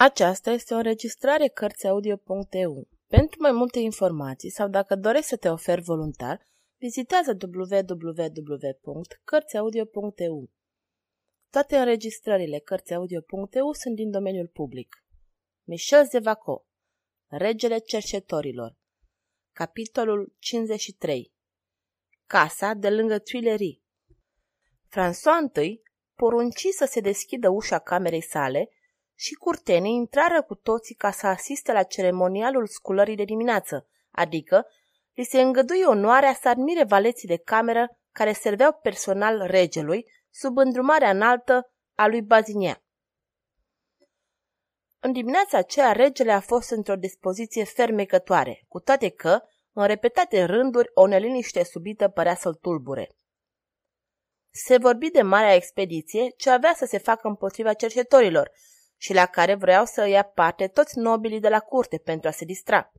Aceasta este o înregistrare Cărțiaudio.eu. Pentru mai multe informații sau dacă dorești să te oferi voluntar, vizitează www.cărțiaudio.eu. Toate înregistrările Cărțiaudio.eu sunt din domeniul public. Michel Zevaco Regele cercetorilor Capitolul 53 Casa de lângă Tuileries François I porunci să se deschidă ușa camerei sale și curtenii intrară cu toții ca să asiste la ceremonialul sculării de dimineață, adică li se îngăduie onoarea să admire valeții de cameră care serveau personal regelui sub îndrumarea înaltă a lui Bazinia. În dimineața aceea, regele a fost într-o dispoziție fermecătoare, cu toate că, în repetate rânduri, o neliniște subită părea să-l tulbure. Se vorbi de marea expediție ce avea să se facă împotriva cercetorilor și la care vreau să ia parte toți nobilii de la curte pentru a se distra.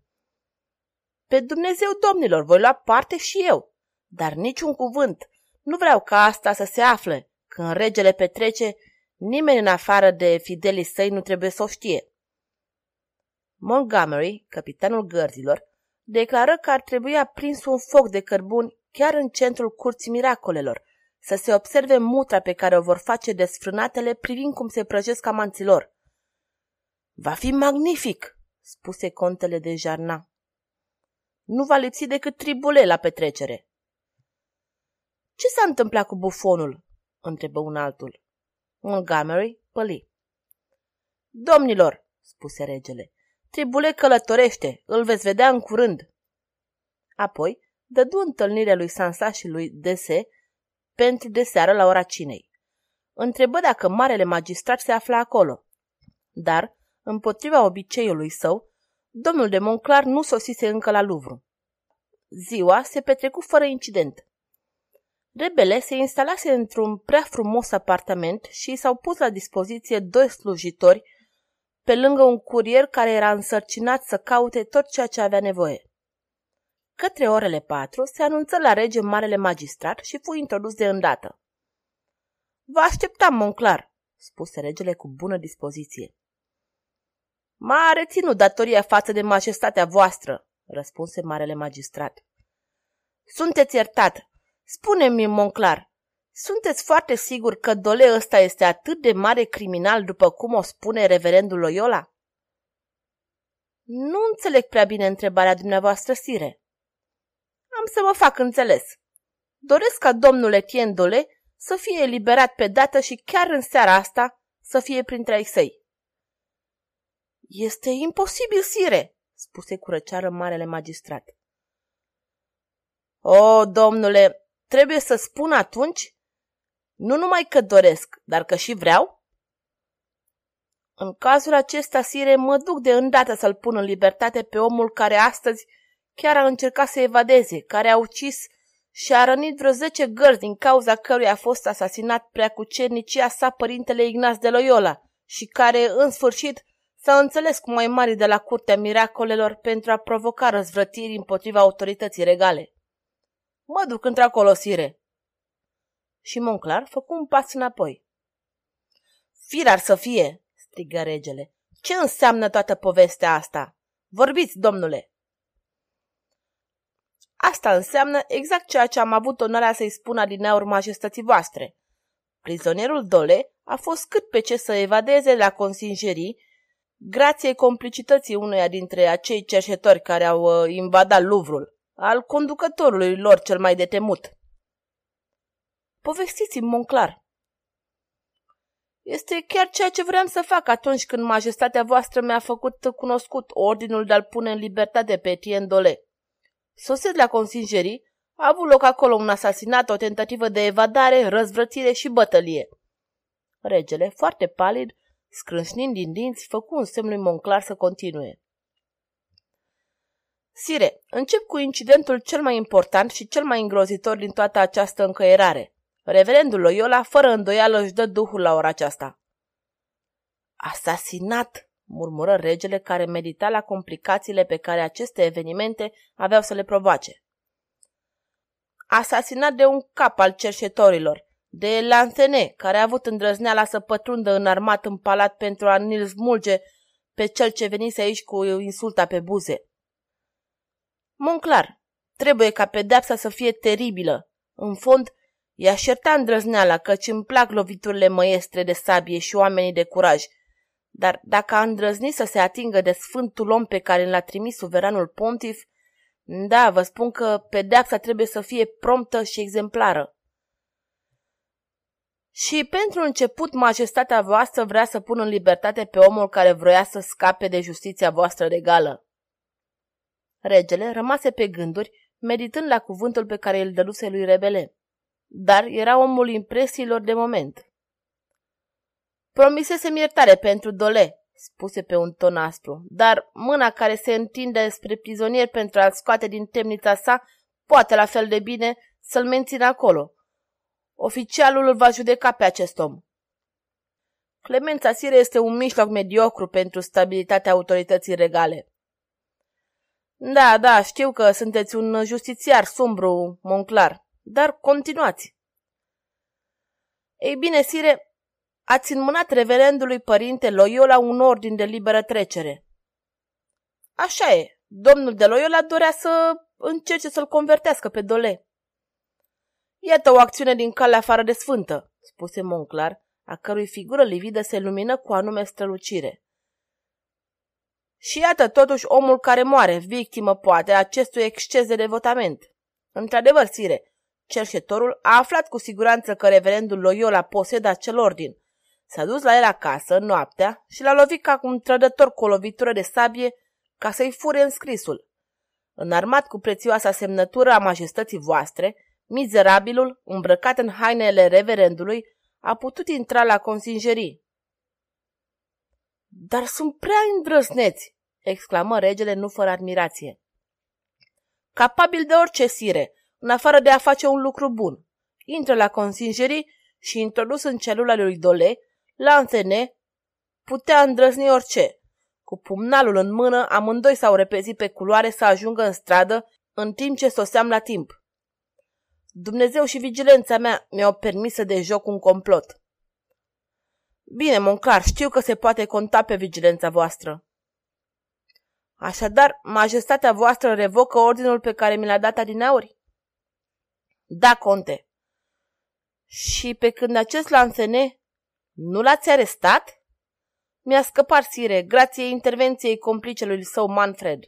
Pe Dumnezeu, domnilor, voi lua parte și eu, dar niciun cuvânt. Nu vreau ca asta să se afle. Când regele petrece, nimeni în afară de fidelii săi nu trebuie să o știe. Montgomery, capitanul gărzilor, declară că ar trebui aprins un foc de cărbuni chiar în centrul curții miracolelor, să se observe mutra pe care o vor face desfrânatele privind cum se prăjesc amanților. Va fi magnific, spuse contele de Jarna. Nu va lipsi decât tribule la petrecere. Ce s-a întâmplat cu bufonul? întrebă un altul. Montgomery păli. Domnilor, spuse regele, tribule călătorește, îl veți vedea în curând. Apoi dădu întâlnirea lui Sansa și lui Dese pentru de seară la ora cinei. Întrebă dacă marele magistrat se afla acolo. Dar, împotriva obiceiului său, domnul de Monclar nu sosise încă la Louvre. Ziua se petrecu fără incident. Rebele se instalase într-un prea frumos apartament și s-au pus la dispoziție doi slujitori pe lângă un curier care era însărcinat să caute tot ceea ce avea nevoie. Către orele patru se anunță la rege marele magistrat și fu introdus de îndată. Vă așteptam, Monclar, spuse regele cu bună dispoziție. M-a reținut datoria față de majestatea voastră, răspunse marele magistrat. Sunteți iertat. Spune-mi, Monclar, sunteți foarte sigur că Dole ăsta este atât de mare criminal după cum o spune reverendul Loyola? Nu înțeleg prea bine întrebarea dumneavoastră, sire. Am să mă fac înțeles. Doresc ca domnul Etienne Dole să fie eliberat pe dată și chiar în seara asta să fie printre ai săi. Este imposibil, sire, spuse cu răceară marele magistrat. O, domnule, trebuie să spun atunci? Nu numai că doresc, dar că și vreau? În cazul acesta, sire, mă duc de îndată să-l pun în libertate pe omul care astăzi chiar a încercat să evadeze, care a ucis și a rănit vreo zece gărzi din cauza căruia a fost asasinat prea cu cernicia sa părintele Ignaz de Loyola și care, în sfârșit, s-a înțeles cu mai mari de la curtea miracolelor pentru a provoca răzvrătiri împotriva autorității regale. Mă duc într-acolo, sire. Și Monclar făcu un pas înapoi. Firar să fie, strigă regele. Ce înseamnă toată povestea asta? Vorbiți, domnule! Asta înseamnă exact ceea ce am avut onoarea să-i spun adineauri majestății voastre. Prizonierul Dole a fost cât pe ce să evadeze la consingerii, grație complicității unuia dintre acei cerșetori care au uh, invadat Luvrul, al conducătorului lor cel mai detemut. Povestiți-mi, Monclar. Este chiar ceea ce vreau să fac atunci când majestatea voastră mi-a făcut cunoscut ordinul de a-l pune în libertate pe Etienne Dole. Sosesc la consingerii, a avut loc acolo un asasinat, o tentativă de evadare, răzvrățire și bătălie. Regele, foarte palid, scrânșnind din dinți, făcu un semn lui Monclar să continue. Sire, încep cu incidentul cel mai important și cel mai îngrozitor din toată această încăierare. Reverendul Loyola, fără îndoială, își dă duhul la ora aceasta. Asasinat! Murmură regele care medita la complicațiile pe care aceste evenimente aveau să le provoace. Asasinat de un cap al cerșetorilor, de Lansene, care a avut îndrăzneala să pătrundă în armat în palat pentru a ne smulge pe cel ce venise aici cu insulta pe buze. Monclar, trebuie ca pedeapsa să fie teribilă. În fond, i-aș ierta îndrăzneala, căci îmi plac loviturile măestre de sabie și oamenii de curaj. Dar dacă a îndrăznit să se atingă de sfântul om pe care l-a trimis suveranul pontif, da, vă spun că pedeapsa trebuie să fie promptă și exemplară. Și pentru început, majestatea voastră vrea să pună în libertate pe omul care vroia să scape de justiția voastră regală. Regele rămase pe gânduri, meditând la cuvântul pe care îl dăduse lui Rebele. Dar era omul impresiilor de moment. Promisesem iertare pentru Dole, spuse pe un ton aspru, dar mâna care se întinde spre prizonier pentru a-l scoate din temnița sa poate la fel de bine să-l mențină acolo. Oficialul îl va judeca pe acest om. Clemența Sire este un mijloc mediocru pentru stabilitatea autorității regale. Da, da, știu că sunteți un justițiar sumbru, Monclar, dar continuați. Ei bine, Sire, ați înmânat reverendului părinte Loyola un ordin de liberă trecere. Așa e, domnul de Loyola dorea să încerce să-l convertească pe Dole. Iată o acțiune din calea afară de sfântă, spuse Monclar, a cărui figură lividă se lumină cu anume strălucire. Și iată totuși omul care moare, victimă poate acestui exces de devotament. Într-adevăr, sire, cerșetorul a aflat cu siguranță că reverendul Loyola posedă acel ordin. S-a dus la el acasă, noaptea, și l-a lovit ca un trădător cu o lovitură de sabie ca să-i fure înscrisul. Înarmat cu prețioasa semnătură a majestății voastre, mizerabilul, îmbrăcat în hainele reverendului, a putut intra la consingerii. Dar sunt prea îndrăsneți, exclamă regele nu fără admirație. Capabil de orice sire, în afară de a face un lucru bun. Intră la consingerii și introdus în celula lui Dole, la antene, putea îndrăzni orice. Cu pumnalul în mână, amândoi s-au repezit pe culoare să ajungă în stradă, în timp ce soseam la timp. Dumnezeu și vigilența mea mi-au permis să de joc un complot. Bine, Monclar, știu că se poate conta pe vigilența voastră. Așadar, majestatea voastră revocă ordinul pe care mi l-a dat adineauri? Da, conte. Și pe când acest lansene nu l-ați arestat? Mi-a scăpat sire, grație intervenției complicelui său Manfred.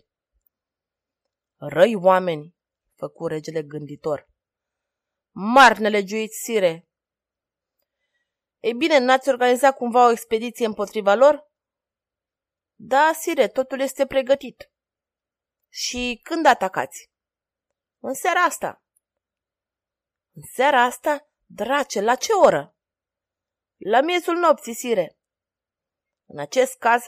Răi oameni, făcu regele gânditor. Mari nelegiuiți sire, ei bine, n-ați organizat cumva o expediție împotriva lor? Da, sire, totul este pregătit. Și când atacați? În seara asta. În seara asta? Drace, la ce oră? La miezul nopții, sire. În acest caz,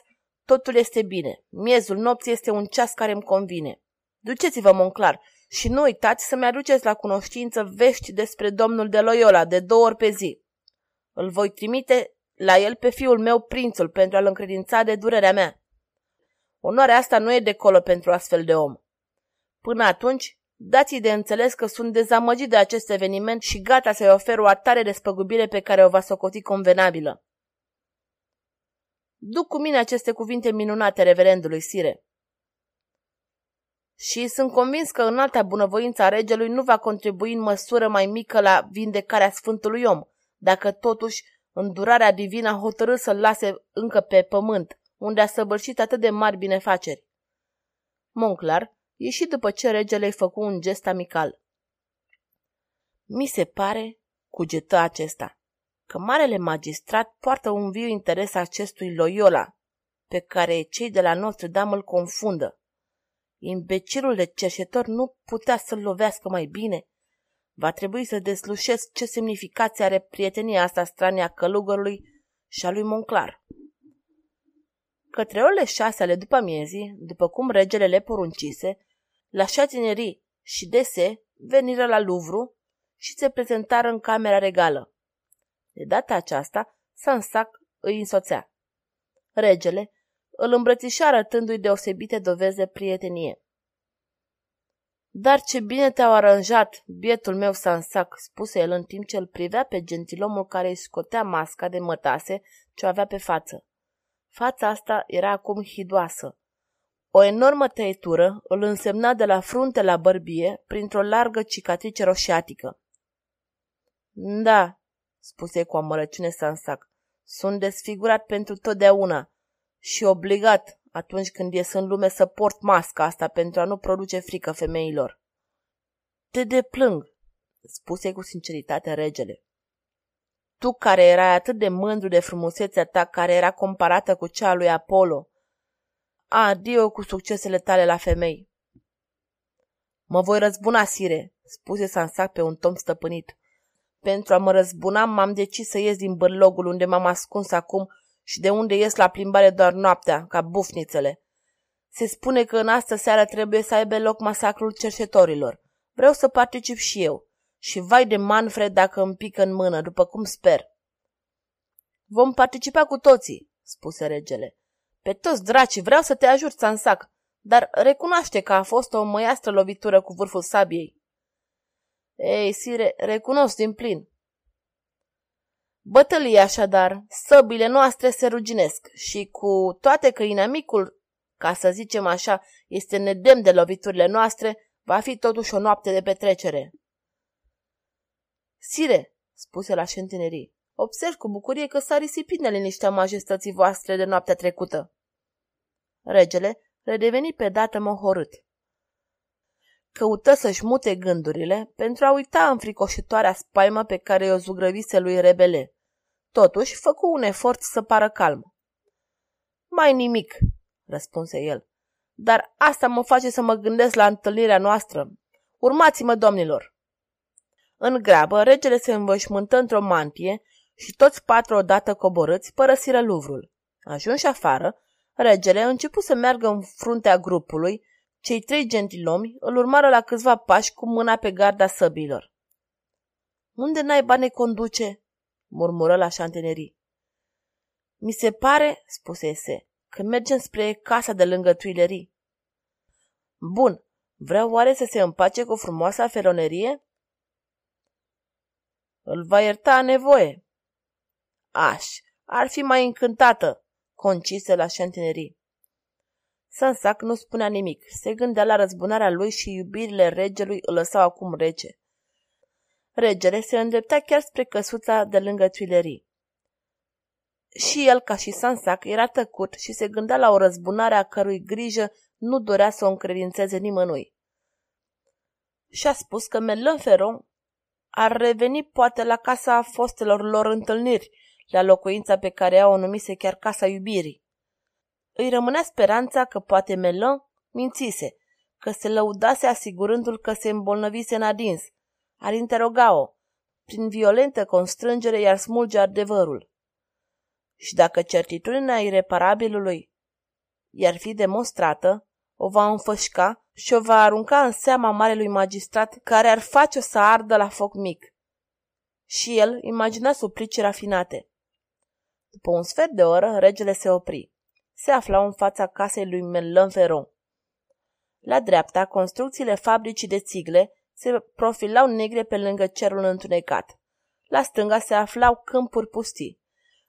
totul este bine. Miezul nopții este un ceas care îmi convine. Duceți-vă, Monclar, și nu uitați să-mi aduceți la cunoștință vești despre domnul de Loyola de două ori pe zi. Îl voi trimite la el pe fiul meu, prințul, pentru a-l încredința de durerea mea. Onoarea asta nu e de colo pentru astfel de om. Până atunci, dați-i de înțeles că sunt dezamăgit de acest eveniment și gata să-i ofer o atare despăgubire pe care o va socoti convenabilă. Duc cu mine aceste cuvinte minunate reverendului Sire. Și sunt convins că în alta bunăvoința regelui nu va contribui în măsură mai mică la vindecarea Sfântului Om, dacă totuși îndurarea divină a hotărât să-l lase încă pe pământ, unde a săvârșit atât de mari binefaceri. Monclar ieși după ce regele îi făcu un gest amical. Mi se pare, cugetă acesta, că marele magistrat poartă un viu interes acestui Loyola, pe care cei de la Notre Dame îl confundă. Imbecilul de cerșetor nu putea să-l lovească mai bine Va trebui să deslușesc ce semnificație are prietenia asta stranie a călugărului și a lui Monclar. Către orele șase ale după miezii, după cum regele le poruncise, la șatinerii și dese veniră la Louvre și se prezentară în camera regală. De data aceasta, Sansac îi însoțea. Regele îl îmbrățișa arătându-i deosebite dovezi de prietenie. Dar ce bine te-au aranjat, bietul meu Sansac, spuse el în timp ce îl privea pe gentilomul care îi scotea masca de mătase ce o avea pe față. Fața asta era acum hidoasă. O enormă tăietură îl însemna de la frunte la bărbie printr-o largă cicatrice roșiatică. Da, spuse cu amărăciune Sansac, sunt desfigurat pentru totdeauna și obligat atunci când ies în lume să port masca asta pentru a nu produce frică femeilor. Te deplâng, spuse cu sinceritate regele. Tu care erai atât de mândru de frumusețea ta care era comparată cu cea a lui Apollo. Adio cu succesele tale la femei. Mă voi răzbuna, sire, spuse Sansac pe un tom stăpânit. Pentru a mă răzbuna, m-am decis să ies din bărlogul unde m-am ascuns acum și de unde ies la plimbare doar noaptea, ca bufnițele. Se spune că în astă seară trebuie să aibă loc masacrul cercetorilor. Vreau să particip și eu. Și vai de Manfred dacă îmi pică în mână, după cum sper. Vom participa cu toții, spuse regele. Pe toți draci, vreau să te ajut, Sansac, dar recunoaște că a fost o măiastră lovitură cu vârful sabiei. Ei, sire, recunosc din plin. Bătălie așadar, săbile noastre se ruginesc și cu toate că inamicul, ca să zicem așa, este nedemn de loviturile noastre, va fi totuși o noapte de petrecere. Sire, spuse la șentinerii, observ cu bucurie că s-a risipit neliniștea majestății voastre de noaptea trecută. Regele redeveni pe dată mohorât. Căută să-și mute gândurile pentru a uita înfricoșitoarea spaimă pe care o zugrăvise lui Rebele. Totuși, făcu un efort să pară calm. Mai nimic, răspunse el. Dar asta mă face să mă gândesc la întâlnirea noastră. Urmați-mă, domnilor! În grabă, regele se învășmântă într-o mantie și toți patru odată coborâți părăsiră Luvrul. Ajunși afară, regele începu să meargă în fruntea grupului, cei trei gentilomi îl urmară la câțiva pași cu mâna pe garda săbilor. Unde naiba ne conduce?" murmură la șantenerii. Mi se pare," spusese, că mergem spre casa de lângă Tuilerii. Bun, vreau oare să se împace cu frumoasa feronerie? Îl va ierta nevoie. Aș, ar fi mai încântată, concise la șantinerii. Sansac nu spunea nimic, se gândea la răzbunarea lui și iubirile regelui îl lăsau acum rece. Regele se îndrepta chiar spre căsuța de lângă Tuilerii. Și el, ca și Sansac, era tăcut și se gândea la o răzbunare a cărui grijă nu dorea să o încredințeze nimănui. Și-a spus că Melon Ferron ar reveni poate la casa fostelor lor întâlniri, la locuința pe care ea o numise chiar Casa Iubirii. Îi rămânea speranța că poate Melon mințise, că se lăudase asigurându-l că se îmbolnăvise în adins. Ar interoga-o, prin violentă constrângere i-ar smulge adevărul. Și dacă certitudinea ireparabilului i-ar fi demonstrată, o va înfășca și o va arunca în seama marelui magistrat care ar face-o să ardă la foc mic. Și el imagina suplici rafinate. După un sfert de oră, regele se opri. Se afla în fața casei lui Mellon Ferron. La dreapta, construcțiile fabricii de țigle se profilau negre pe lângă cerul întunecat. La stânga se aflau câmpuri pustii.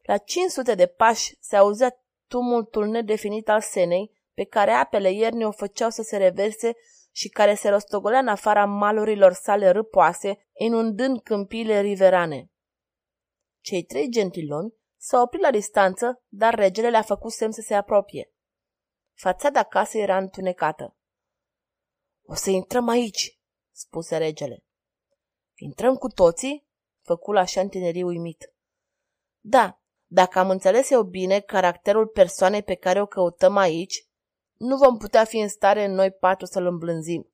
La 500 de pași se auzea tumultul nedefinit al senei, pe care apele iernii o făceau să se reverse și care se rostogolea în afara malurilor sale râpoase, inundând câmpiile riverane. Cei trei gentilomi s-au oprit la distanță, dar regele le-a făcut semn să se apropie. Fațada casei era întunecată. O să intrăm aici, spuse regele. Intrăm cu toții? Făcu la șantinerii uimit. Da, dacă am înțeles eu bine caracterul persoanei pe care o căutăm aici, nu vom putea fi în stare noi patru să-l îmblânzim.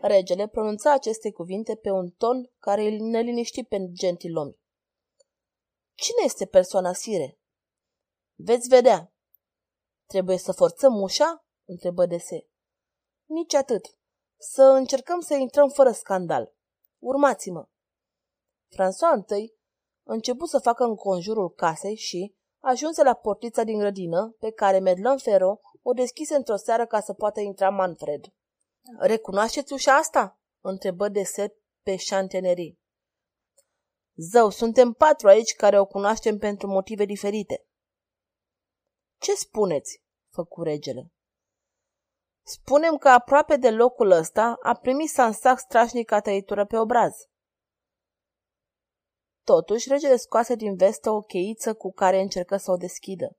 Regele pronunța aceste cuvinte pe un ton care îl neliniști pe gentilomi. Cine este persoana sire? Veți vedea. Trebuie să forțăm ușa? întrebă Dese. Nici atât. Să încercăm să intrăm fără scandal. Urmați-mă. François I început să facă în conjurul casei și ajunse la portița din grădină, pe care Medlon Ferro o deschise într-o seară ca să poată intra Manfred. Recunoașteți ușa asta?" întrebă de set pe șantenerii. Zău, suntem patru aici care o cunoaștem pentru motive diferite. Ce spuneți?" făcu regele. Spunem că aproape de locul ăsta a primit Sansac strașnica tăitură pe obraz. Totuși, regele scoase din vestă o cheiță cu care încercă să o deschidă.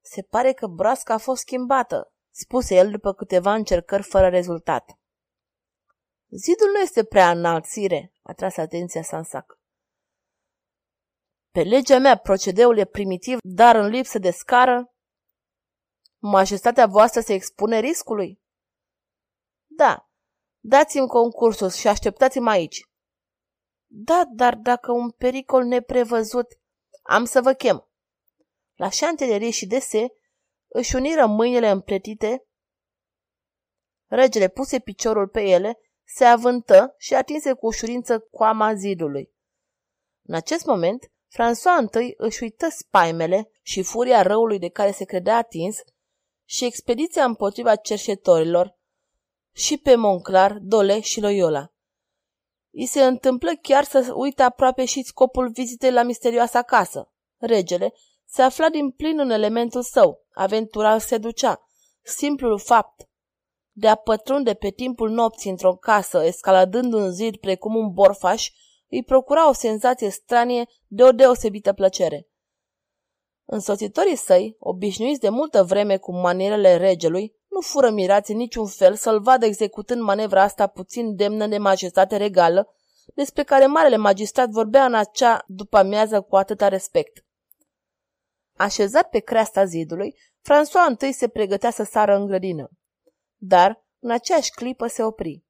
Se pare că broasca a fost schimbată, spuse el după câteva încercări fără rezultat. Zidul nu este prea înalt, sire, a tras atenția Sansac. Pe legea mea, procedeul e primitiv, dar în lipsă de scară, majestatea voastră se expune riscului? Da, dați-mi concursul și așteptați-mă aici. Da, dar dacă un pericol neprevăzut, am să vă chem. La șantelerie și dese își uniră mâinile împletite. Regele puse piciorul pe ele, se avântă și atinse cu ușurință coama zidului. În acest moment, François I își uită spaimele și furia răului de care se credea atins și expediția împotriva cerșetorilor și pe Monclar, Dole și Loyola. I se întâmplă chiar să uite aproape și scopul vizitei la misterioasa casă. Regele se afla din plin în elementul său, aventura se ducea. Simplul fapt de a pătrunde pe timpul nopții într-o casă, escaladând un zid precum un borfaș, îi procura o senzație stranie de o deosebită plăcere. Însoțitorii săi, obișnuiți de multă vreme cu manierele regelui, nu fură mirați în niciun fel să-l vadă executând manevra asta puțin demnă de majestate regală, despre care marele magistrat vorbea în acea după amiază cu atâta respect. Așezat pe creasta zidului, François întâi se pregătea să sară în grădină. Dar, în aceeași clipă, se opri.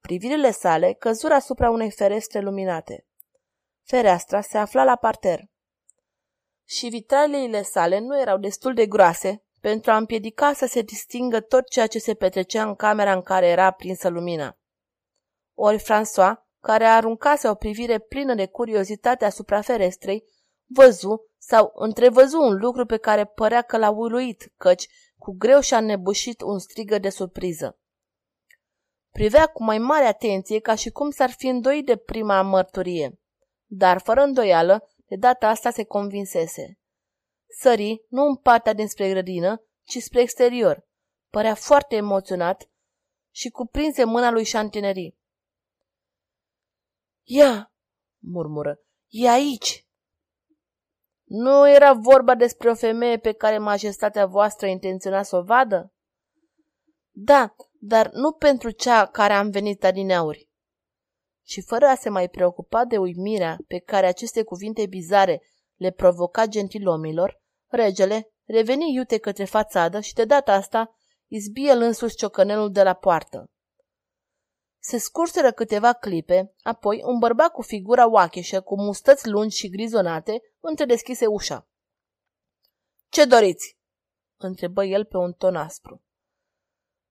Privirile sale căzură asupra unei ferestre luminate. Fereastra se afla la parter. Și vitralele sale nu erau destul de groase pentru a împiedica să se distingă tot ceea ce se petrecea în camera în care era prinsă lumina. Ori François, care aruncase o privire plină de curiozitate asupra ferestrei, văzu sau întrevăzu un lucru pe care părea că l-a uluit, căci cu greu și-a nebușit un strigă de surpriză. Privea cu mai mare atenție ca și cum s-ar fi îndoit de prima mărturie, dar fără îndoială, de data asta se convinsese. Sări, nu în partea dinspre grădină, ci spre exterior. Părea foarte emoționat și cuprinse mâna lui Șantinerii. Ia, murmură, e aici! Nu era vorba despre o femeie pe care majestatea voastră intenționa să o vadă? Da, dar nu pentru cea care am venit adineauri. Și fără a se mai preocupa de uimirea pe care aceste cuvinte bizare le provoca gentilomilor, regele reveni iute către fațadă și de data asta izbie el însuși ciocănelul de la poartă. Se scurseră câteva clipe, apoi un bărbat cu figura oacheșă, cu mustăți lungi și grizonate, întredeschise ușa. Ce doriți?" întrebă el pe un ton aspru.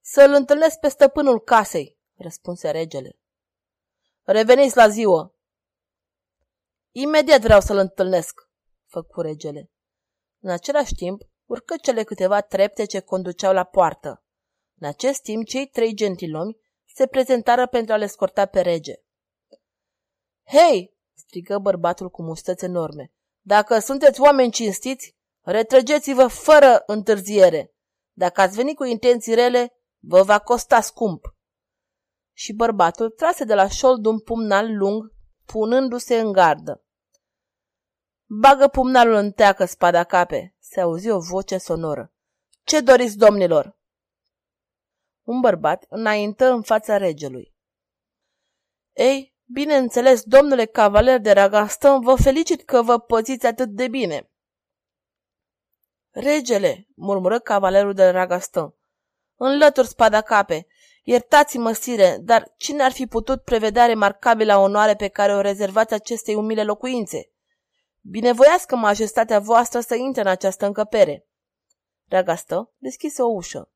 Să-l întâlnesc pe stăpânul casei," răspunse regele. Reveniți la ziua." Imediat vreau să-l întâlnesc," făcu regele. În același timp, urcă cele câteva trepte ce conduceau la poartă. În acest timp, cei trei gentilomi se prezentară pentru a le scorta pe rege. Hei!" strigă bărbatul cu mustăți enorme. Dacă sunteți oameni cinstiți, retrăgeți-vă fără întârziere. Dacă ați venit cu intenții rele, vă va costa scump. Și bărbatul trase de la șold un pumnal lung, punându-se în gardă. Bagă pumnalul în teacă, spada cape, se auzi o voce sonoră. Ce doriți, domnilor? Un bărbat înaintă în fața regelui. Ei, bineînțeles, domnule cavaler de Ragaston, vă felicit că vă păziți atât de bine. Regele, murmură cavalerul de Ragaston, înlătur spada cape. Iertați-mă, sire, dar cine ar fi putut prevedea remarcabila onoare pe care o rezervați acestei umile locuințe? Binevoiască majestatea voastră să intre în această încăpere. Ragastă deschise o ușă.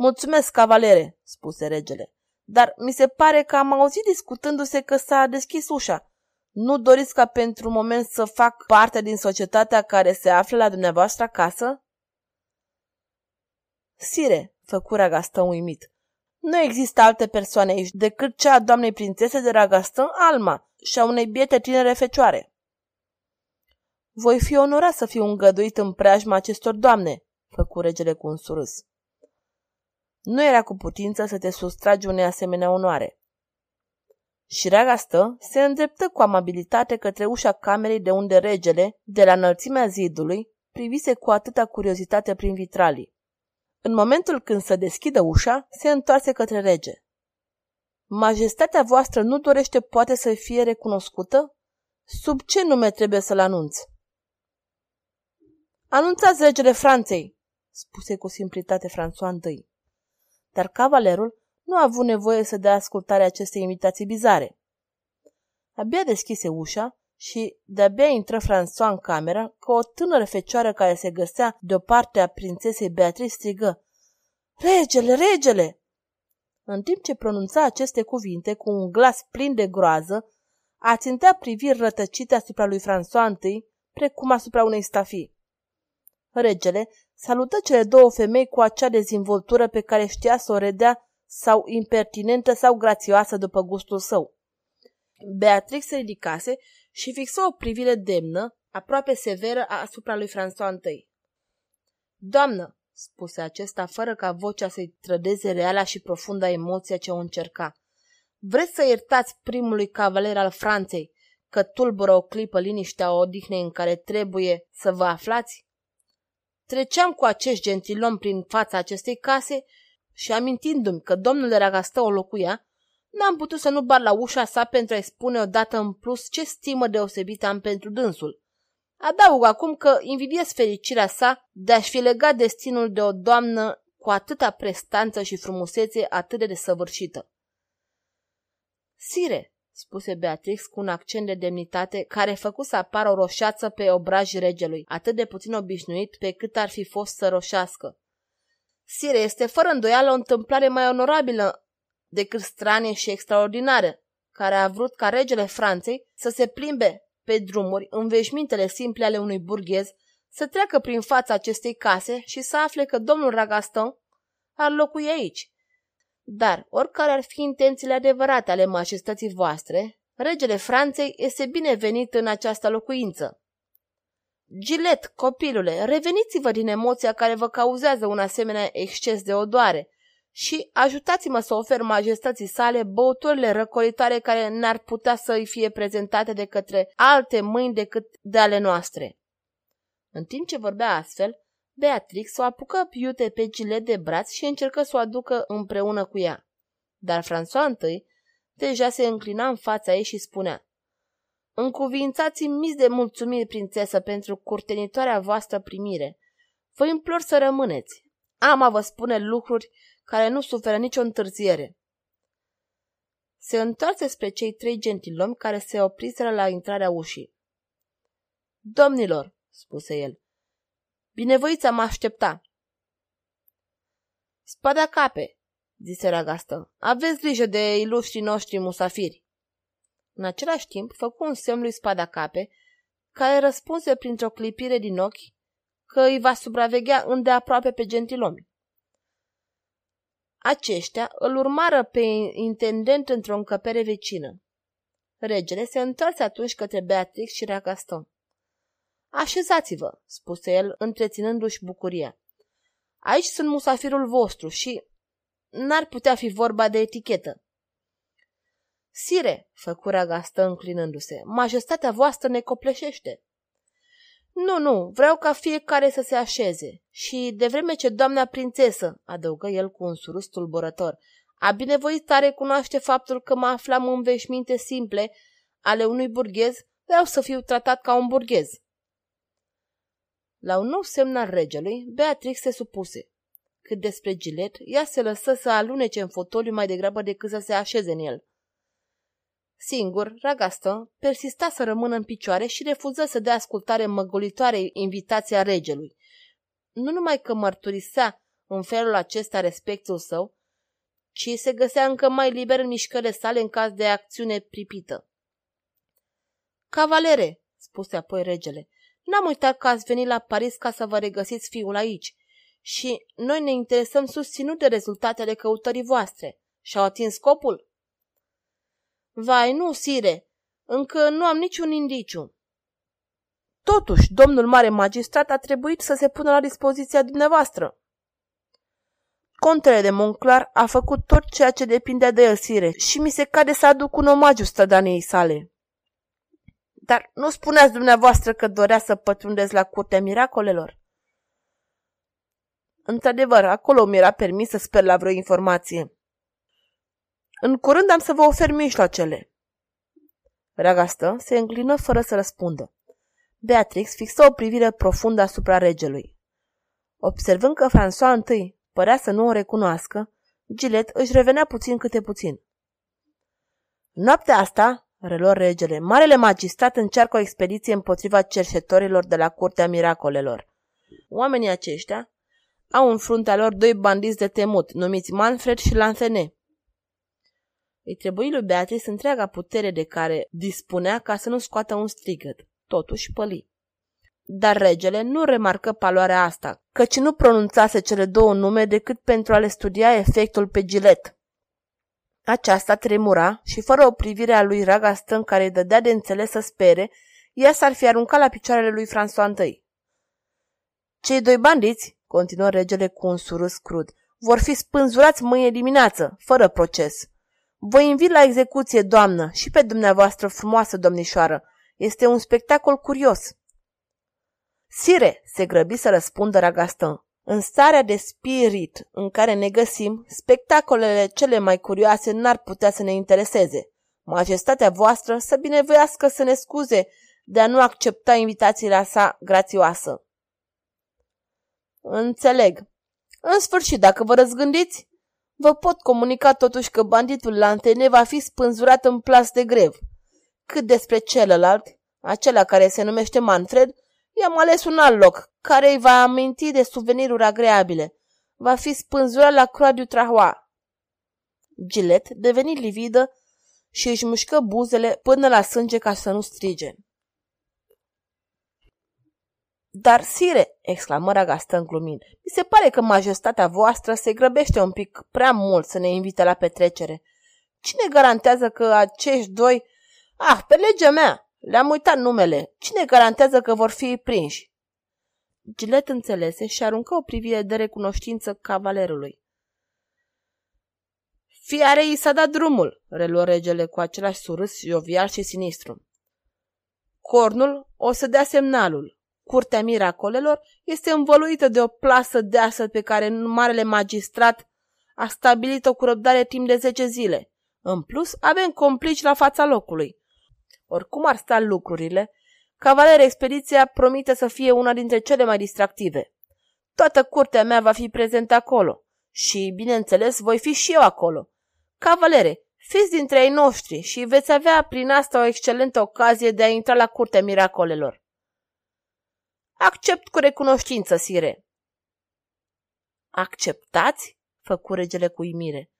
Mulțumesc, cavalere, spuse regele, dar mi se pare că am auzit discutându-se că s-a deschis ușa. Nu doriți ca pentru moment să fac parte din societatea care se află la dumneavoastră acasă? Sire, făcu Ragaston uimit, nu există alte persoane aici decât cea a doamnei prințese de Ragaston Alma și a unei biete tinere fecioare. Voi fi onorat să fiu îngăduit în preajma acestor doamne, făcu regele cu un surâs. Nu era cu putință să te sustragi unei asemenea onoare. Și stă, se îndreptă cu amabilitate către ușa camerei de unde regele, de la înălțimea zidului, privise cu atâta curiozitate prin vitralii. În momentul când se deschidă ușa, se întoarse către rege. Majestatea voastră nu dorește poate să fie recunoscută? Sub ce nume trebuie să-l anunț? Anunțați regele Franței, spuse cu simplitate François I. Dar cavalerul nu a avut nevoie să dea ascultare acestei invitații bizare. Abia deschise ușa și de-abia intră François în cameră că o tânără fecioară care se găsea deoparte a prințesei Beatrice strigă Regele, regele! În timp ce pronunța aceste cuvinte cu un glas plin de groază, a țintea priviri rătăcite asupra lui François I, precum asupra unei stafii. Regele salută cele două femei cu acea dezvoltură pe care știa să o redea sau impertinentă sau grațioasă după gustul său. Beatrix se ridicase și fixă o privire demnă, aproape severă, asupra lui François I. Doamnă, spuse acesta, fără ca vocea să-i trădeze reala și profunda emoție ce o încerca. Vreți să iertați primului cavaler al Franței că tulbură o clipă liniștea odihnei în care trebuie să vă aflați? Treceam cu acești gentilom prin fața acestei case și amintindu-mi că domnul Ragastă o locuia, n-am putut să nu bar la ușa sa pentru a-i spune odată în plus ce stimă deosebită am pentru dânsul. Adaug acum că invidiez fericirea sa de a-și fi legat destinul de o doamnă cu atâta prestanță și frumusețe atât de desăvârșită. Sire, spuse Beatrix cu un accent de demnitate care făcu să apară o roșață pe obrajii regelui, atât de puțin obișnuit pe cât ar fi fost să roșească. Sire, este fără îndoială o întâmplare mai onorabilă decât stranie și extraordinară, care a vrut ca regele Franței să se plimbe pe drumuri în veșmintele simple ale unui burghez, să treacă prin fața acestei case și să afle că domnul Ragaston ar locui aici. Dar, oricare ar fi intențiile adevărate ale majestății voastre, regele Franței este binevenit în această locuință. Gilet, copilule, reveniți-vă din emoția care vă cauzează un asemenea exces de odoare și ajutați-mă să ofer majestății sale băuturile răcoritoare care n-ar putea să îi fie prezentate de către alte mâini decât de ale noastre. În timp ce vorbea astfel, Beatrix o apucă iute pe gilet de braț și încercă să o aducă împreună cu ea. Dar François I deja se înclina în fața ei și spunea Încuvințați-mi mis de mulțumiri, prințesă, pentru curtenitoarea voastră primire. Vă implor să rămâneți. Am a vă spune lucruri care nu suferă nicio întârziere. Se întoarce spre cei trei gentilomi care se opriseră la intrarea ușii. Domnilor, spuse el, binevoiți am aștepta. Spada cape, zise Ragastă, aveți grijă de iluștrii noștri musafiri. În același timp, făcu un semn lui spada cape, care răspunse printr-o clipire din ochi că îi va supraveghea îndeaproape pe gentilomi. Aceștia îl urmară pe intendent într-o încăpere vecină. Regele se întoarse atunci către Beatrix și Ragaston. Așezați-vă, spuse el, întreținându-și bucuria. Aici sunt musafirul vostru și n-ar putea fi vorba de etichetă. Sire, făcu Ragastă înclinându-se, majestatea voastră ne copleșește. Nu, nu, vreau ca fiecare să se așeze. Și de vreme ce doamna prințesă, adăugă el cu un surus tulburător, a binevoit tare cunoaște faptul că mă aflam în veșminte simple ale unui burghez, vreau să fiu tratat ca un burghez. La un nou semn al regelui, Beatrix se supuse. Cât despre Gilet, ea se lăsă să alunece în fotoliu mai degrabă decât să se așeze în el. Singur, Ragastă persista să rămână în picioare și refuză să dea ascultare măgolitoarei invitația regelui. Nu numai că mărturisea în felul acesta respectul său, ci se găsea încă mai liber în mișcările sale în caz de acțiune pripită. Cavalere, spuse apoi regele, n-am uitat că ați venit la Paris ca să vă regăsiți fiul aici și noi ne interesăm susținut de rezultatele căutării voastre. Și-au atins scopul? Vai, nu, sire, încă nu am niciun indiciu. Totuși, domnul mare magistrat a trebuit să se pună la dispoziția dumneavoastră. Contele de Monclar a făcut tot ceea ce depindea de el, sire, și mi se cade să aduc un omagiu strădaniei sale. Dar nu spuneați dumneavoastră că dorea să pătrundeți la curtea miracolelor? Într-adevăr, acolo mi era permis să sper la vreo informație. În curând am să vă ofer mijloacele. Ragastă se înclină fără să răspundă. Beatrix fixă o privire profundă asupra regelui. Observând că François I părea să nu o recunoască, Gilet își revenea puțin câte puțin. Noaptea asta, reluă regele, marele magistrat încearcă o expediție împotriva cerșetorilor de la Curtea Miracolelor. Oamenii aceștia au în fruntea lor doi bandiți de temut, numiți Manfred și Lanthene. Îi trebuie lui Beatrice întreaga putere de care dispunea ca să nu scoată un strigăt. Totuși păli. Dar regele nu remarcă paloarea asta, căci nu pronunțase cele două nume decât pentru a le studia efectul pe gilet. Aceasta tremura și fără o privire a lui Ragaston care îi dădea de înțeles să spere, ea s-ar fi aruncat la picioarele lui François I. Cei doi bandiți, continuă regele cu un surâs crud, vor fi spânzurați mâine dimineață, fără proces. Vă invit la execuție, doamnă, și pe dumneavoastră frumoasă domnișoară. Este un spectacol curios. Sire, se grăbi să răspundă Ragaston. În starea de spirit în care ne găsim, spectacolele cele mai curioase n-ar putea să ne intereseze. Majestatea voastră să binevoiască să ne scuze de a nu accepta invitațiile sa grațioasă. Înțeleg. În sfârșit, dacă vă răzgândiți, vă pot comunica totuși că banditul Lantene va fi spânzurat în plas de grev. Cât despre celălalt, acela care se numește Manfred, i-am ales un alt loc, care îi va aminti de suveniruri agreabile. Va fi spânzurat la Croix du Trahois. Gilet deveni lividă și își mușcă buzele până la sânge ca să nu strige. Dar, sire, exclamă Ragastă glumind, mi se pare că majestatea voastră se grăbește un pic prea mult să ne invite la petrecere. Cine garantează că acești doi... Ah, pe legea mea! Le-am uitat numele. Cine garantează că vor fi prinși? Gilet înțelese și aruncă o privire de recunoștință cavalerului. Fiarei s-a dat drumul, reluă regele cu același surâs jovial și sinistru. Cornul o să dea semnalul. Curtea miracolelor este învăluită de o plasă deasă pe care marele magistrat a stabilit-o cu răbdare timp de zece zile. În plus, avem complici la fața locului. Oricum ar sta lucrurile, Cavaler Expediția promite să fie una dintre cele mai distractive. Toată curtea mea va fi prezentă acolo și, bineînțeles, voi fi și eu acolo. Cavalere, fiți dintre ai noștri și veți avea prin asta o excelentă ocazie de a intra la curtea miracolelor. Accept cu recunoștință, sire. Acceptați? făcu regele cu imire.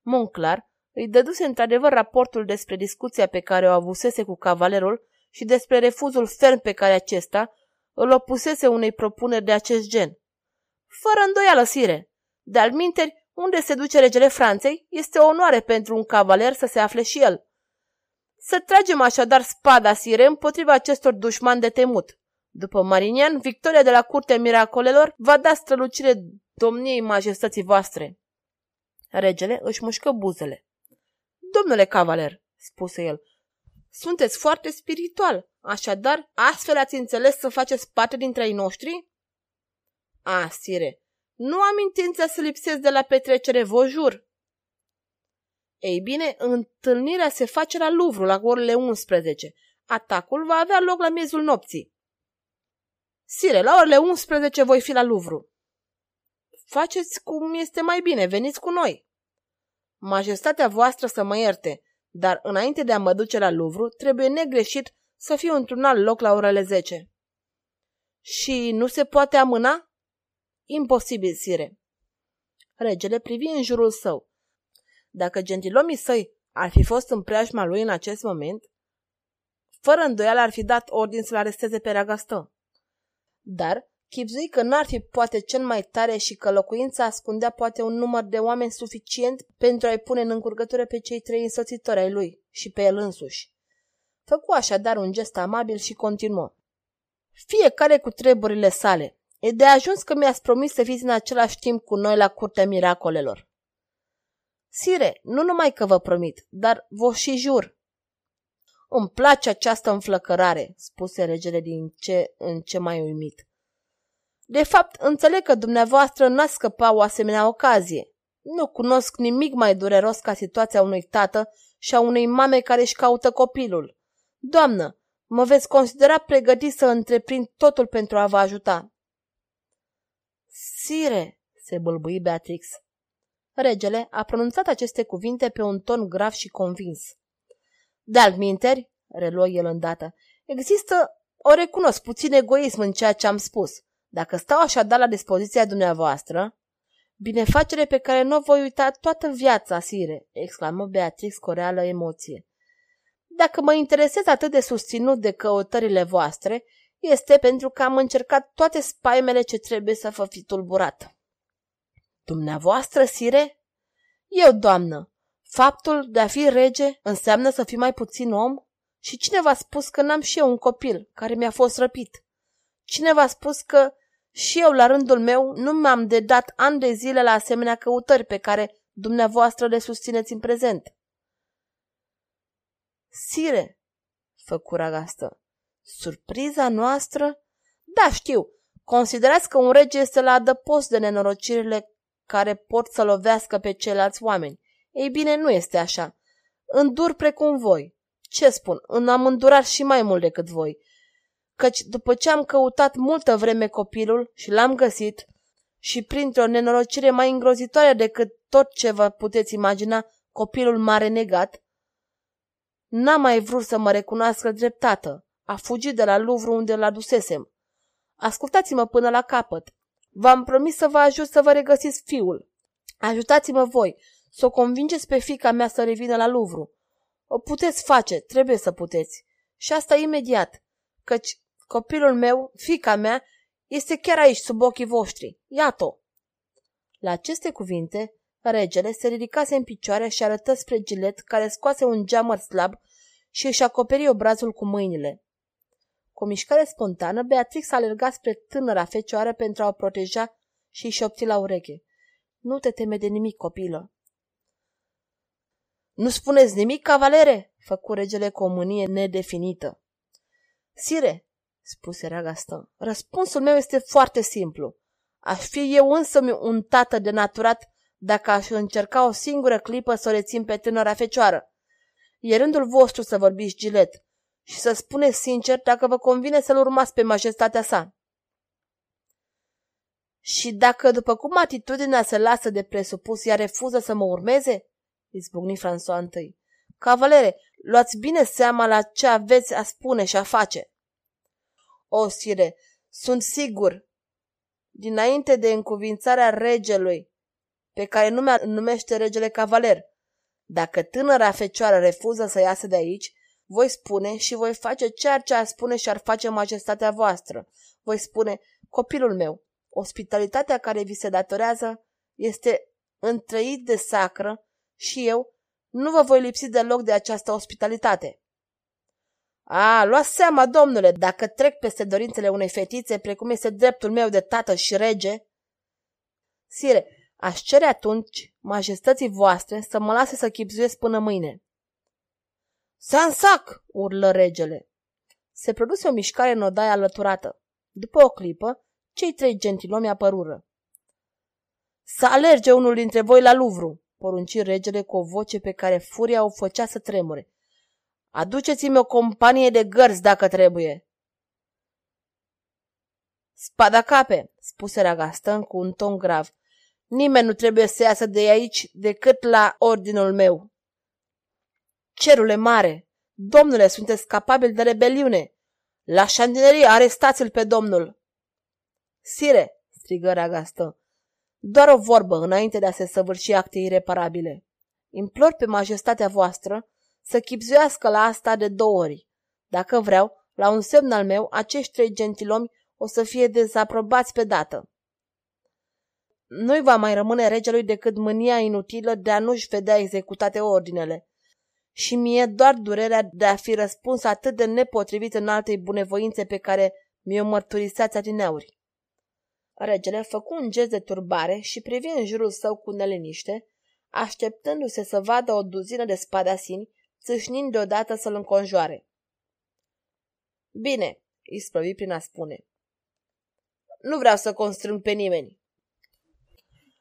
Monclar îi dăduse într-adevăr raportul despre discuția pe care o avusese cu cavalerul și despre refuzul ferm pe care acesta îl opusese unei propuneri de acest gen. Fără îndoială, sire. De-al minteri, unde se duce regele Franței, este o onoare pentru un cavaler să se afle și el. Să tragem așadar spada, sire, împotriva acestor dușmani de temut. După Marinian, victoria de la curtea miracolelor va da strălucire domniei majestății voastre. Regele își mușcă buzele. Domnule cavaler, spuse el, sunteți foarte spiritual, așadar astfel ați înțeles să faceți parte dintre ai noștri? A, sire, nu am intenția să lipsesc de la petrecere, vă jur. Ei bine, întâlnirea se face la Louvre la orele 11. Atacul va avea loc la miezul nopții. Sire, la orele 11 voi fi la Louvre. Faceți cum este mai bine, veniți cu noi. Majestatea voastră să mă ierte, dar înainte de a mă duce la Louvre, trebuie negreșit să fiu într-un alt loc la orele 10. Și nu se poate amâna? Imposibil, sire. Regele privi în jurul său. Dacă gentilomii săi ar fi fost în preajma lui în acest moment, fără îndoială ar fi dat ordin să-l aresteze pe Ragaston. Dar chipzui că n-ar fi poate cel mai tare și că locuința ascundea poate un număr de oameni suficient pentru a-i pune în încurcătură pe cei trei însoțitori ai lui și pe el însuși. Făcu așadar un gest amabil și continuă. Fiecare cu treburile sale. E de ajuns că mi-ați promis să fiți în același timp cu noi la curtea miracolelor. Sire, nu numai că vă promit, dar vă și jur. Îmi place această înflăcărare, spuse regele din ce în ce mai uimit. De fapt, înțeleg că dumneavoastră n-ați scăpa o asemenea ocazie. Nu cunosc nimic mai dureros ca situația unui tată și a unei mame care își caută copilul. Doamnă, mă veți considera pregătit să întreprind totul pentru a vă ajuta. Sire, se bâlbâi Beatrix. Regele a pronunțat aceste cuvinte pe un ton grav și convins. De altminteri, reluă el îndată, există, o recunosc, puțin egoism în ceea ce am spus. Dacă stau așadar la dispoziția dumneavoastră, binefacere pe care nu o voi uita toată viața, sire, exclamă Beatrix cu o reală emoție. Dacă mă interesez atât de susținut de căutările voastre, este pentru că am încercat toate spaimele ce trebuie să vă fi tulburat. Dumneavoastră, sire? Eu, doamnă. Faptul de a fi rege înseamnă să fii mai puțin om? Și cine v-a spus că n-am și eu un copil care mi-a fost răpit? Cine v-a spus că și eu, la rândul meu, nu m-am dedat ani de zile la asemenea căutări pe care dumneavoastră le susțineți în prezent? Sire, făcu ragastă, surpriza noastră? Da, știu, considerați că un rege este la adăpost de nenorocirile care pot să lovească pe ceilalți oameni. Ei bine, nu este așa. Îndur precum voi. Ce spun? Am îndurat și mai mult decât voi. Căci după ce am căutat multă vreme copilul și l-am găsit, și printr-o nenorocire mai îngrozitoare decât tot ce vă puteți imagina, copilul m-a renegat, n-a mai vrut să mă recunoască dreptată. A fugit de la Louvre unde l dusesem. Ascultați-mă până la capăt. V-am promis să vă ajut să vă regăsiți fiul. Ajutați-mă voi să o convingeți pe fica mea să revină la Louvre. O puteți face, trebuie să puteți. Și asta imediat, căci copilul meu, fica mea, este chiar aici, sub ochii voștri. Iată-o! La aceste cuvinte, regele se ridicase în picioare și arătă spre gilet, care scoase un geamăr slab și își acoperi obrazul cu mâinile. Cu o mișcare spontană, Beatrix alerga spre tânăra fecioară pentru a o proteja și își șopti la ureche. Nu te teme de nimic, copilă. Nu spuneți nimic, cavalere? făcu regele cu o mânie nedefinită. Sire, spuse Ragaston, răspunsul meu este foarte simplu. Aș fi eu însă un tată denaturat dacă aș încerca o singură clipă să o rețin pe tânăra fecioară. E rândul vostru să vorbiți, Gilet, și să spuneți sincer dacă vă convine să-l urmați pe majestatea sa. Și dacă, după cum atitudinea se lasă de presupus, ea refuză să mă urmeze? Izbucni François întâi. Cavalere, luați bine seama la ce aveți a spune și a face. O, sire, sunt sigur, dinainte de încuvințarea regelui, pe care numea numește regele cavaler, dacă tânăra fecioară refuză să iasă de aici, voi spune și voi face ceea ce ar spune și ar face majestatea voastră. Voi spune, copilul meu, ospitalitatea care vi se datorează este întrăit de sacră și eu nu vă voi lipsi deloc de această ospitalitate. A, luați seama, domnule, dacă trec peste dorințele unei fetițe, precum este dreptul meu de tată și rege. Sire, aș cere atunci majestății voastre să mă lase să chipzuiesc până mâine. Sansac! urlă regele. Se produse o mișcare în odaia alăturată. După o clipă, cei trei gentilomi apărură. Să alerge unul dintre voi la Luvru, porunci regele cu o voce pe care furia o făcea să tremure. Aduceți-mi o companie de gărzi dacă trebuie. Spada cape, spuse Ragastan cu un ton grav. Nimeni nu trebuie să iasă de aici decât la ordinul meu. Cerule mare, domnule, sunteți capabil de rebeliune. La șandinerie, arestați-l pe domnul. Sire, strigă Ragastă, doar o vorbă înainte de a se săvârși acte ireparabile. Implor pe majestatea voastră să chipzuiască la asta de două ori. Dacă vreau, la un semn al meu, acești trei gentilomi o să fie dezaprobați pe dată. Nu-i va mai rămâne regelui decât mânia inutilă de a nu-și vedea executate ordinele, și mie doar durerea de a fi răspuns atât de nepotrivit în altei bunevoințe pe care Mi-o mărturisați adineauri. Regele făcu un gest de turbare și privi în jurul său cu neliniște, așteptându-se să vadă o duzină de spadasini, țâșnind deodată să-l înconjoare. Bine, îi spăvi prin a spune. Nu vreau să constrâng pe nimeni.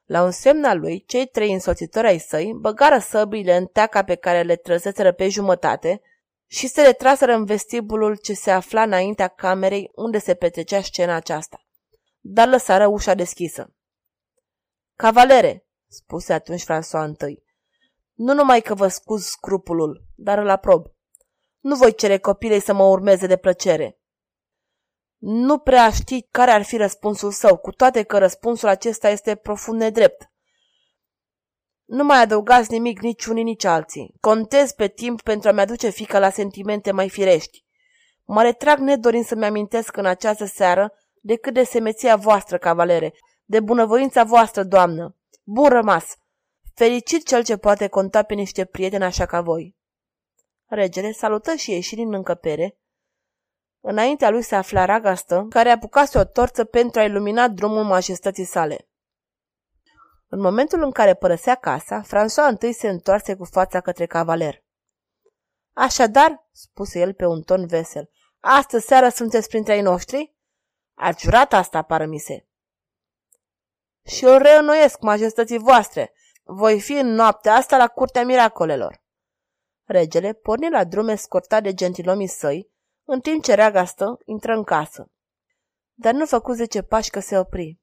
La un semn al lui, cei trei însoțitori ai săi băgară săbile în teaca pe care le trăseseră pe jumătate și se retraseră în vestibulul ce se afla înaintea camerei unde se petrecea scena aceasta. Dar lăsară ușa deschisă. Cavalere, spuse atunci François I, nu numai că vă scuz scrupulul, dar îl aprob. Nu voi cere copilei să mă urmeze de plăcere. Nu prea știi care ar fi răspunsul său, cu toate că răspunsul acesta este profund nedrept. Nu mai adăugați nimic nici unii, nici alții. Contez pe timp pentru a-mi aduce fica la sentimente mai firești. Mă retrag nedorind să-mi amintesc în această seară decât de semeția voastră, cavalere, de bunăvoința voastră, doamnă. Bun rămas! Fericit cel ce poate conta pe niște prieteni așa ca voi. Regele salută și ieși din încăpere. Înaintea lui se afla Ragastă, care apucase o torță pentru a ilumina drumul majestății sale. În momentul în care părăsea casa, François întâi se întoarse cu fața către cavaler. Așadar, spuse el pe un ton vesel, astă seară sunteți printre ai noștri? Ați jurat asta, pară mi se. Și îl reînnoiesc, majestății voastre. Voi fi în noaptea asta la curtea miracolelor. Regele porni la drum escortat de gentilomii săi, în timp ce reagastă intră în casă. Dar nu făcu zece pași că se opri.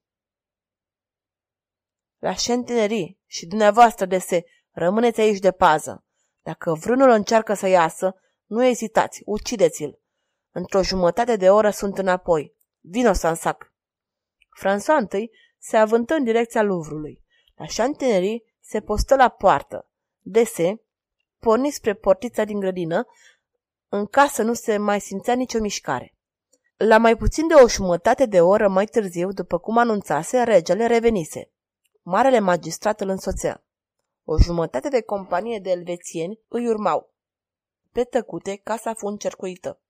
La șentinerii și dumneavoastră de se rămâneți aici de pază. Dacă vreunul încearcă să iasă, nu ezitați, ucideți-l. Într-o jumătate de oră sunt înapoi. Vino, Sansac. François I se avântă în direcția Luvrului. La șantinerii se postă la poartă. Dese porni spre portița din grădină, în casă nu se mai simțea nicio mișcare. La mai puțin de o jumătate de oră mai târziu, după cum anunțase, regele revenise. Marele magistrat îl însoțea. O jumătate de companie de elvețieni îi urmau. Pe tăcute, casa fu încercuită.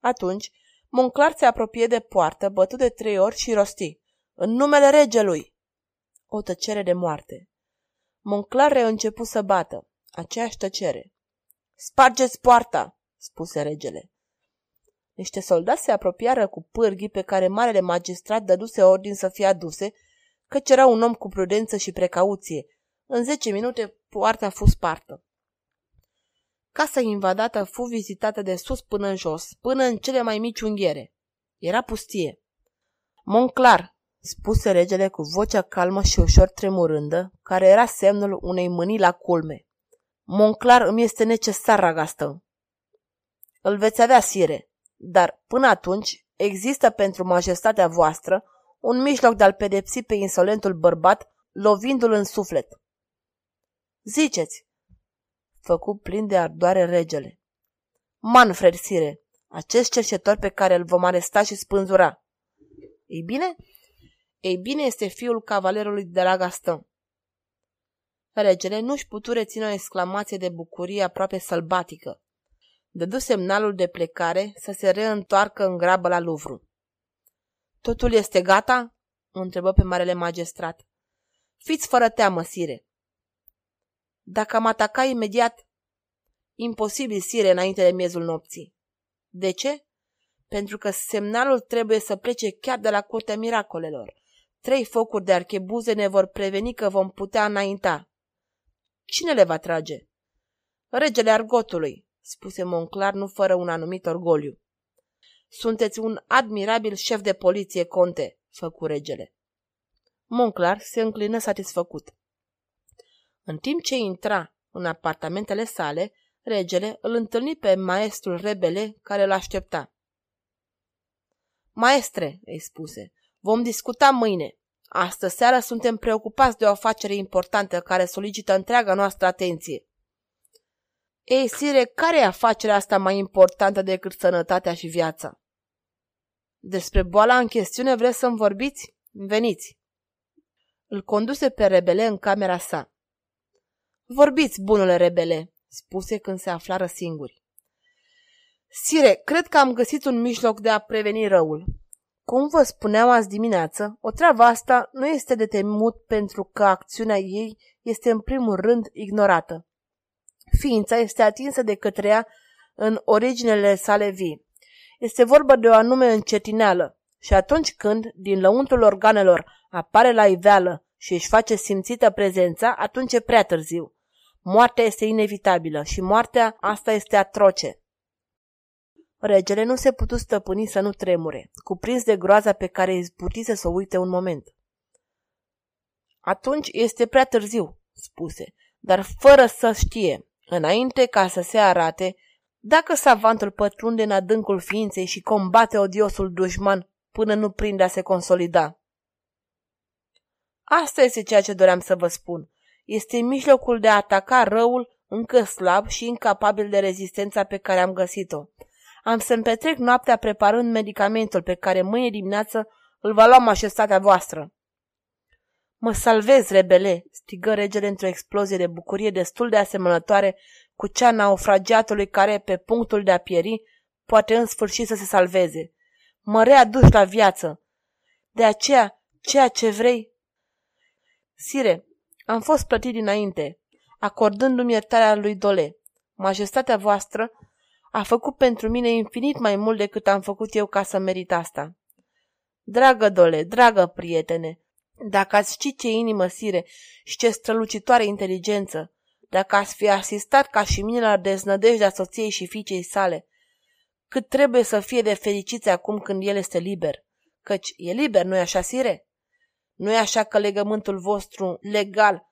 Atunci, Monclar se apropie de poartă, bătut de trei ori și rosti. În numele regelui! O tăcere de moarte. Monclar reîncepu să bată. Aceeași tăcere. Spargeți poarta, spuse regele. Niște soldați se apropiară cu pârghii pe care marele magistrat dăduse ordin să fie aduse, căci era un om cu prudență și precauție. În zece minute poarta a fost spartă. Casa invadată fu vizitată de sus până în jos, până în cele mai mici unghiere. Era pustie. Monclar, spuse regele cu vocea calmă și ușor tremurândă, care era semnul unei mânii la culme. Monclar îmi este necesar, ragastă. Îl veți avea, sire, dar până atunci există pentru majestatea voastră un mijloc de a-l pedepsi pe insolentul bărbat, lovindu-l în suflet. Ziceți, făcu plin de ardoare regele. Manfred, sire, acest cercetor pe care îl vom aresta și spânzura. Ei bine? Ei bine este fiul cavalerului de la Gaston. Regele nu-și putu reține o exclamație de bucurie aproape sălbatică. Dădu semnalul de plecare să se reîntoarcă în grabă la Luvru. Totul este gata?" întrebă pe marele magistrat. Fiți fără teamă, sire. Dacă am ataca imediat, imposibil, sire, înainte de miezul nopții. De ce? Pentru că semnalul trebuie să plece chiar de la curtea miracolelor. Trei focuri de archebuze ne vor preveni că vom putea înainta. Cine le va trage? Regele Argotului, spuse Monclar nu fără un anumit orgoliu. Sunteți un admirabil șef de poliție, conte, făcu regele. Monclar se înclină satisfăcut. În timp ce intra în apartamentele sale, regele îl întâlni pe maestrul rebele care îl aștepta. Maestre, îi spuse, vom discuta mâine. Astă seară suntem preocupați de o afacere importantă care solicită întreaga noastră atenție. Ei, sire, care e afacerea asta mai importantă decât sănătatea și viața? Despre boala în chestiune vreți să-mi vorbiți? Veniți! Îl conduse pe rebele în camera sa. Vorbiți, bunule rebele, spuse când se aflară singuri. Sire, cred că am găsit un mijloc de a preveni răul. Cum vă spuneam azi dimineață, o treabă asta nu este de temut pentru că acțiunea ei este în primul rând ignorată. Ființa este atinsă de către ea în originele sale vii. Este vorba de o anume încetineală și atunci când, din lăuntrul organelor, apare la iveală și își face simțită prezența, atunci e prea târziu. Moartea este inevitabilă și moartea asta este atroce. Regele nu se putu stăpâni să nu tremure, cuprins de groaza pe care izbutise să o uite un moment. Atunci este prea târziu, spuse, dar fără să știe, înainte ca să se arate, dacă savantul pătrunde în adâncul ființei și combate odiosul dușman până nu prinde a se consolida. Asta este ceea ce doream să vă spun. Este mijlocul de a ataca răul încă slab și incapabil de rezistența pe care am găsit-o. Am să-mi petrec noaptea preparând medicamentul pe care mâine dimineață îl va lua mașestatea voastră. Mă salvez, rebele!" strigă regele într-o explozie de bucurie destul de asemănătoare cu cea naufragiatului care, pe punctul de a pieri, poate în sfârșit să se salveze. Mă readuci la viață. De aceea, ceea ce vrei... Sire, am fost plătit dinainte, acordându-mi iertarea lui Dole. Majestatea voastră a făcut pentru mine infinit mai mult decât am făcut eu ca să merit asta. Dragă Dole, dragă prietene, dacă ați ști ce inimă sire și ce strălucitoare inteligență, dacă ați fi asistat ca și mine la deznădejdea soției și fiicei sale, cât trebuie să fie de fericiți acum când el este liber, căci e liber, nu-i așa, sire? Nu-i așa că legământul vostru legal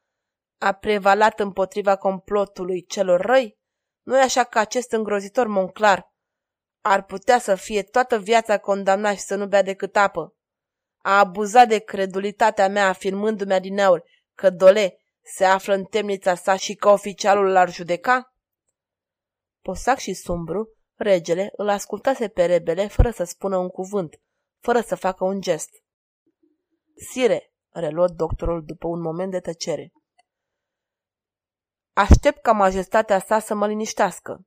a prevalat împotriva complotului celor răi? Nu-i așa că acest îngrozitor Monclar ar putea să fie toată viața condamnat și să nu bea decât apă? A abuzat de credulitatea mea afirmându-mi adineauri că Dole se află în temnița sa și că oficialul l-ar judeca? Posac și Sumbru, regele, îl ascultase pe rebele fără să spună un cuvânt, fără să facă un gest. Sire, reluă doctorul după un moment de tăcere. Aștept ca majestatea sa să mă liniștească.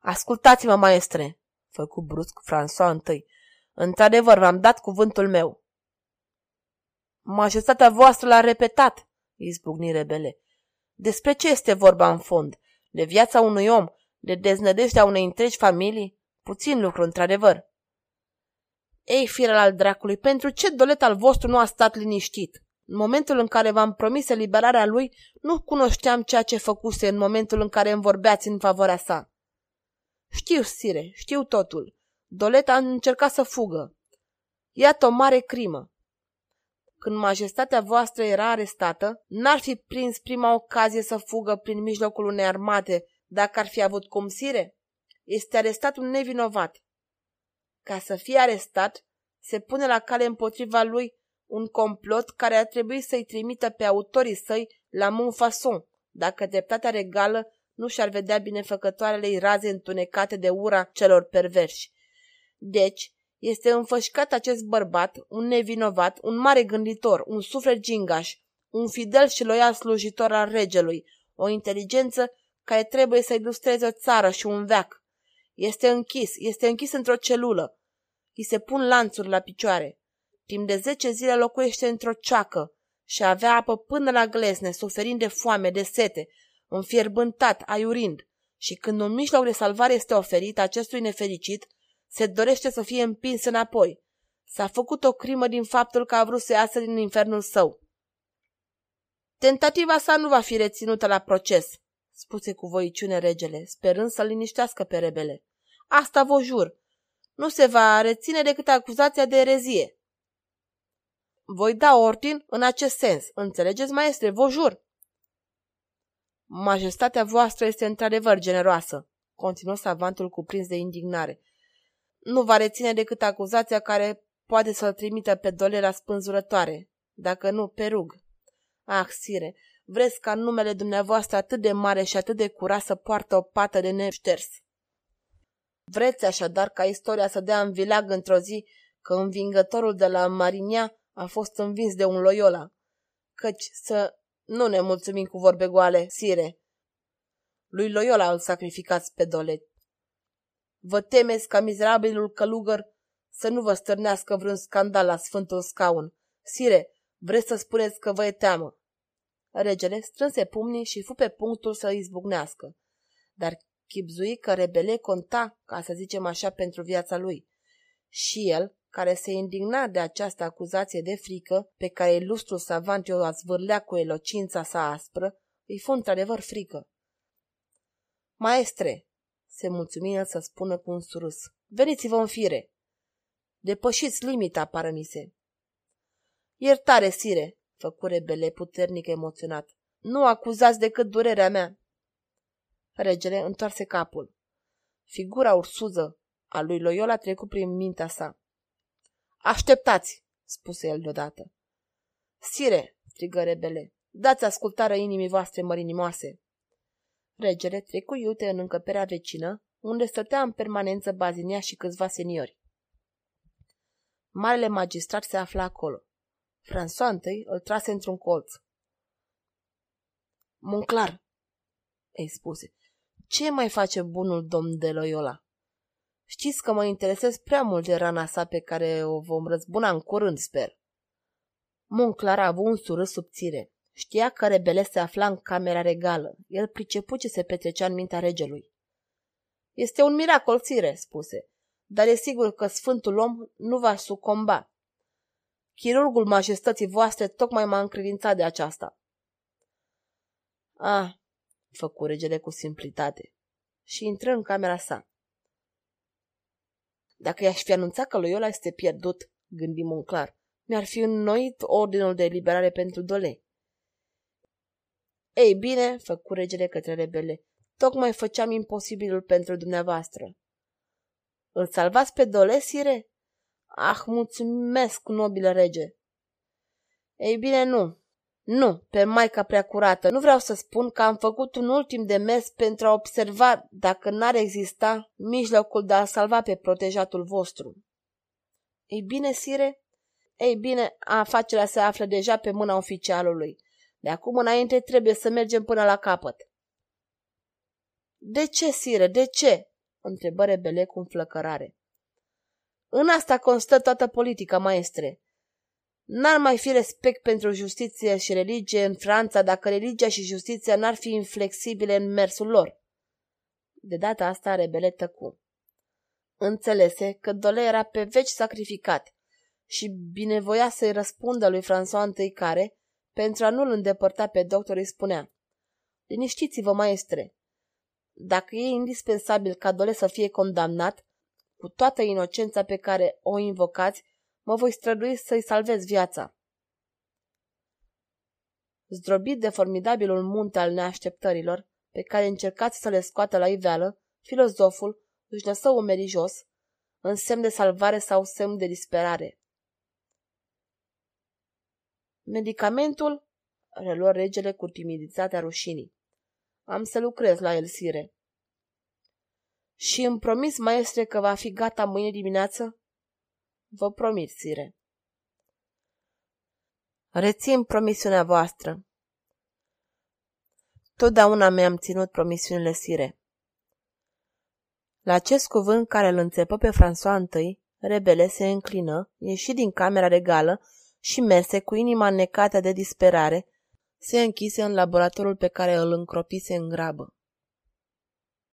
Ascultați-mă, maestre, făcu brusc François întâi. Într-adevăr, v-am dat cuvântul meu. Majestatea voastră l-a repetat, izbucni rebele. Despre ce este vorba în fond? De viața unui om? De deznădejdea unei întregi familii? Puțin lucru, într-adevăr. Ei, firul al dracului, pentru ce dolet al vostru nu a stat liniștit? În momentul în care v-am promis eliberarea lui, nu cunoșteam ceea ce făcuse în momentul în care îmi vorbeați în favoarea sa. Știu, sire, știu totul. Dolet a încercat să fugă. Iată o mare crimă. Când majestatea voastră era arestată, n-ar fi prins prima ocazie să fugă prin mijlocul unei armate dacă ar fi avut cum sire? Este arestat un nevinovat. Ca să fie arestat, se pune la cale împotriva lui un complot care ar trebui să-i trimită pe autorii săi la Montfaucon, dacă dreptatea regală nu și-ar vedea binefăcătoarele raze întunecate de ura celor perverși. Deci, este înfășcat acest bărbat, un nevinovat, un mare gânditor, un suflet gingaș, un fidel și loial slujitor al regelui, o inteligență care trebuie să ilustreze o țară și un veac. Este închis, este închis într-o celulă. Îi se pun lanțuri la picioare. Timp de zece zile locuiește într-o ceacă și avea apă până la glezne, suferind de foame, de sete, înfierbântat, aiurind. Și când un mijloc de salvare este oferit acestui nefericit, se dorește să fie împins înapoi. S-a făcut o crimă din faptul că a vrut să iasă din infernul său. Tentativa sa nu va fi reținută la proces, spuse cu voiciune regele, sperând să liniștească pe rebele. Asta vă jur. Nu se va reține decât acuzația de erezie. Voi da ordin în acest sens. Înțelegeți, maestre? Vă jur. Majestatea voastră este într-adevăr generoasă, continuă savantul cuprins de indignare. Nu va reține decât acuzația care poate să-l trimită pe dole la spânzurătoare, dacă nu, pe rug. Ah, sire, vreți ca numele dumneavoastră atât de mare și atât de curat să poartă o pată de neșters. Vreți așadar ca istoria să dea în vileag într-o zi că învingătorul de la Marinia a fost învins de un Loyola, căci să nu ne mulțumim cu vorbe goale, sire. Lui Loyola îl sacrificați pe dolet. Vă temeți ca mizerabilul călugăr să nu vă stârnească vreun scandal la Sfântul Scaun. Sire, vreți să spuneți că vă e teamă? Regele strânse pumnii și fu pe punctul să izbucnească, dar chipzui că rebele conta, ca să zicem așa, pentru viața lui. Și el, care se indigna de această acuzație de frică, pe care ilustrul savant o zvârlea cu elocința sa aspră, îi fu într-adevăr frică. Maestre, se mulțumia să spună cu un surus, veniți-vă în fire. Depășiți limita, paramise. Iertare, sire, făcu rebele puternic emoționat. Nu acuzați decât durerea mea. Regele întoarse capul. Figura ursuză a lui Loyola a trecut prin mintea sa. Așteptați, spuse el deodată. Sire, strigă rebele, dați ascultare inimii voastre mărinimoase. Regele trecu iute în încăperea vecină, unde stătea în permanență bazinia și câțiva seniori. Marele magistrat se afla acolo. François I îl trase într-un colț. Monclar, îi spuse, ce mai face bunul domn de Loyola? Știți că mă interesez prea mult de rana sa pe care o vom răzbuna în curând, sper. Monclar a avut un surâs subțire. Știa că rebele se afla în camera regală. El priceput ce se petrecea în mintea regelui. Este un miracol, țire, spuse, dar e sigur că sfântul om nu va sucomba. Chirurgul majestății voastre tocmai m-a încredințat de aceasta. Ah, făcu regele cu simplitate și intră în camera sa. Dacă i-aș fi anunțat că Loyola este pierdut, gândi Monclar, mi-ar fi înnoit ordinul de eliberare pentru Dole. Ei bine, făcu regele către rebele, tocmai făceam imposibilul pentru dumneavoastră. Îl salvați pe Dole, sire? Ah, mulțumesc, nobilă rege. Ei bine, nu. Nu, pe Maica prea curată. Nu vreau să spun că am făcut un ultim demers pentru a observa dacă n-ar exista mijlocul de a salva pe protejatul vostru. Ei bine, sire? Ei bine, afacerea se află deja pe mâna oficialului. De acum înainte trebuie să mergem până la capăt. De ce, sire, de ce? întrebă rebele cu înflăcărare. În asta constă toată politica, maestre. N-ar mai fi respect pentru justiție și religie în Franța dacă religia și justiția n-ar fi inflexibile în mersul lor. De data asta rebele tăcu. Înțelese că Dole era pe veci sacrificat și binevoia să-i răspundă lui François I care, pentru a nu-l îndepărta pe doctor, îi spunea Liniștiți-vă, maestre. Dacă e indispensabil ca Dole să fie condamnat, cu toată inocența pe care o invocați, mă voi strădui să-i salvez viața. Zdrobit de formidabilul munte al neașteptărilor, pe care încercați să le scoată la iveală, filozoful își lăsă umerii jos, în semn de salvare sau semn de disperare. Medicamentul? reluă regele cu timiditatea rușinii. Am să lucrez la el, sire. Și îmi promis, maestre, că va fi gata mâine dimineață? Vă promit, sire. Rețin promisiunea voastră. Totdeauna mi-am ținut promisiunile, sire. La acest cuvânt care îl înțepă pe François I, rebele se înclină, ieși din camera regală și merse cu inima necată de disperare, se închise în laboratorul pe care îl încropise în grabă.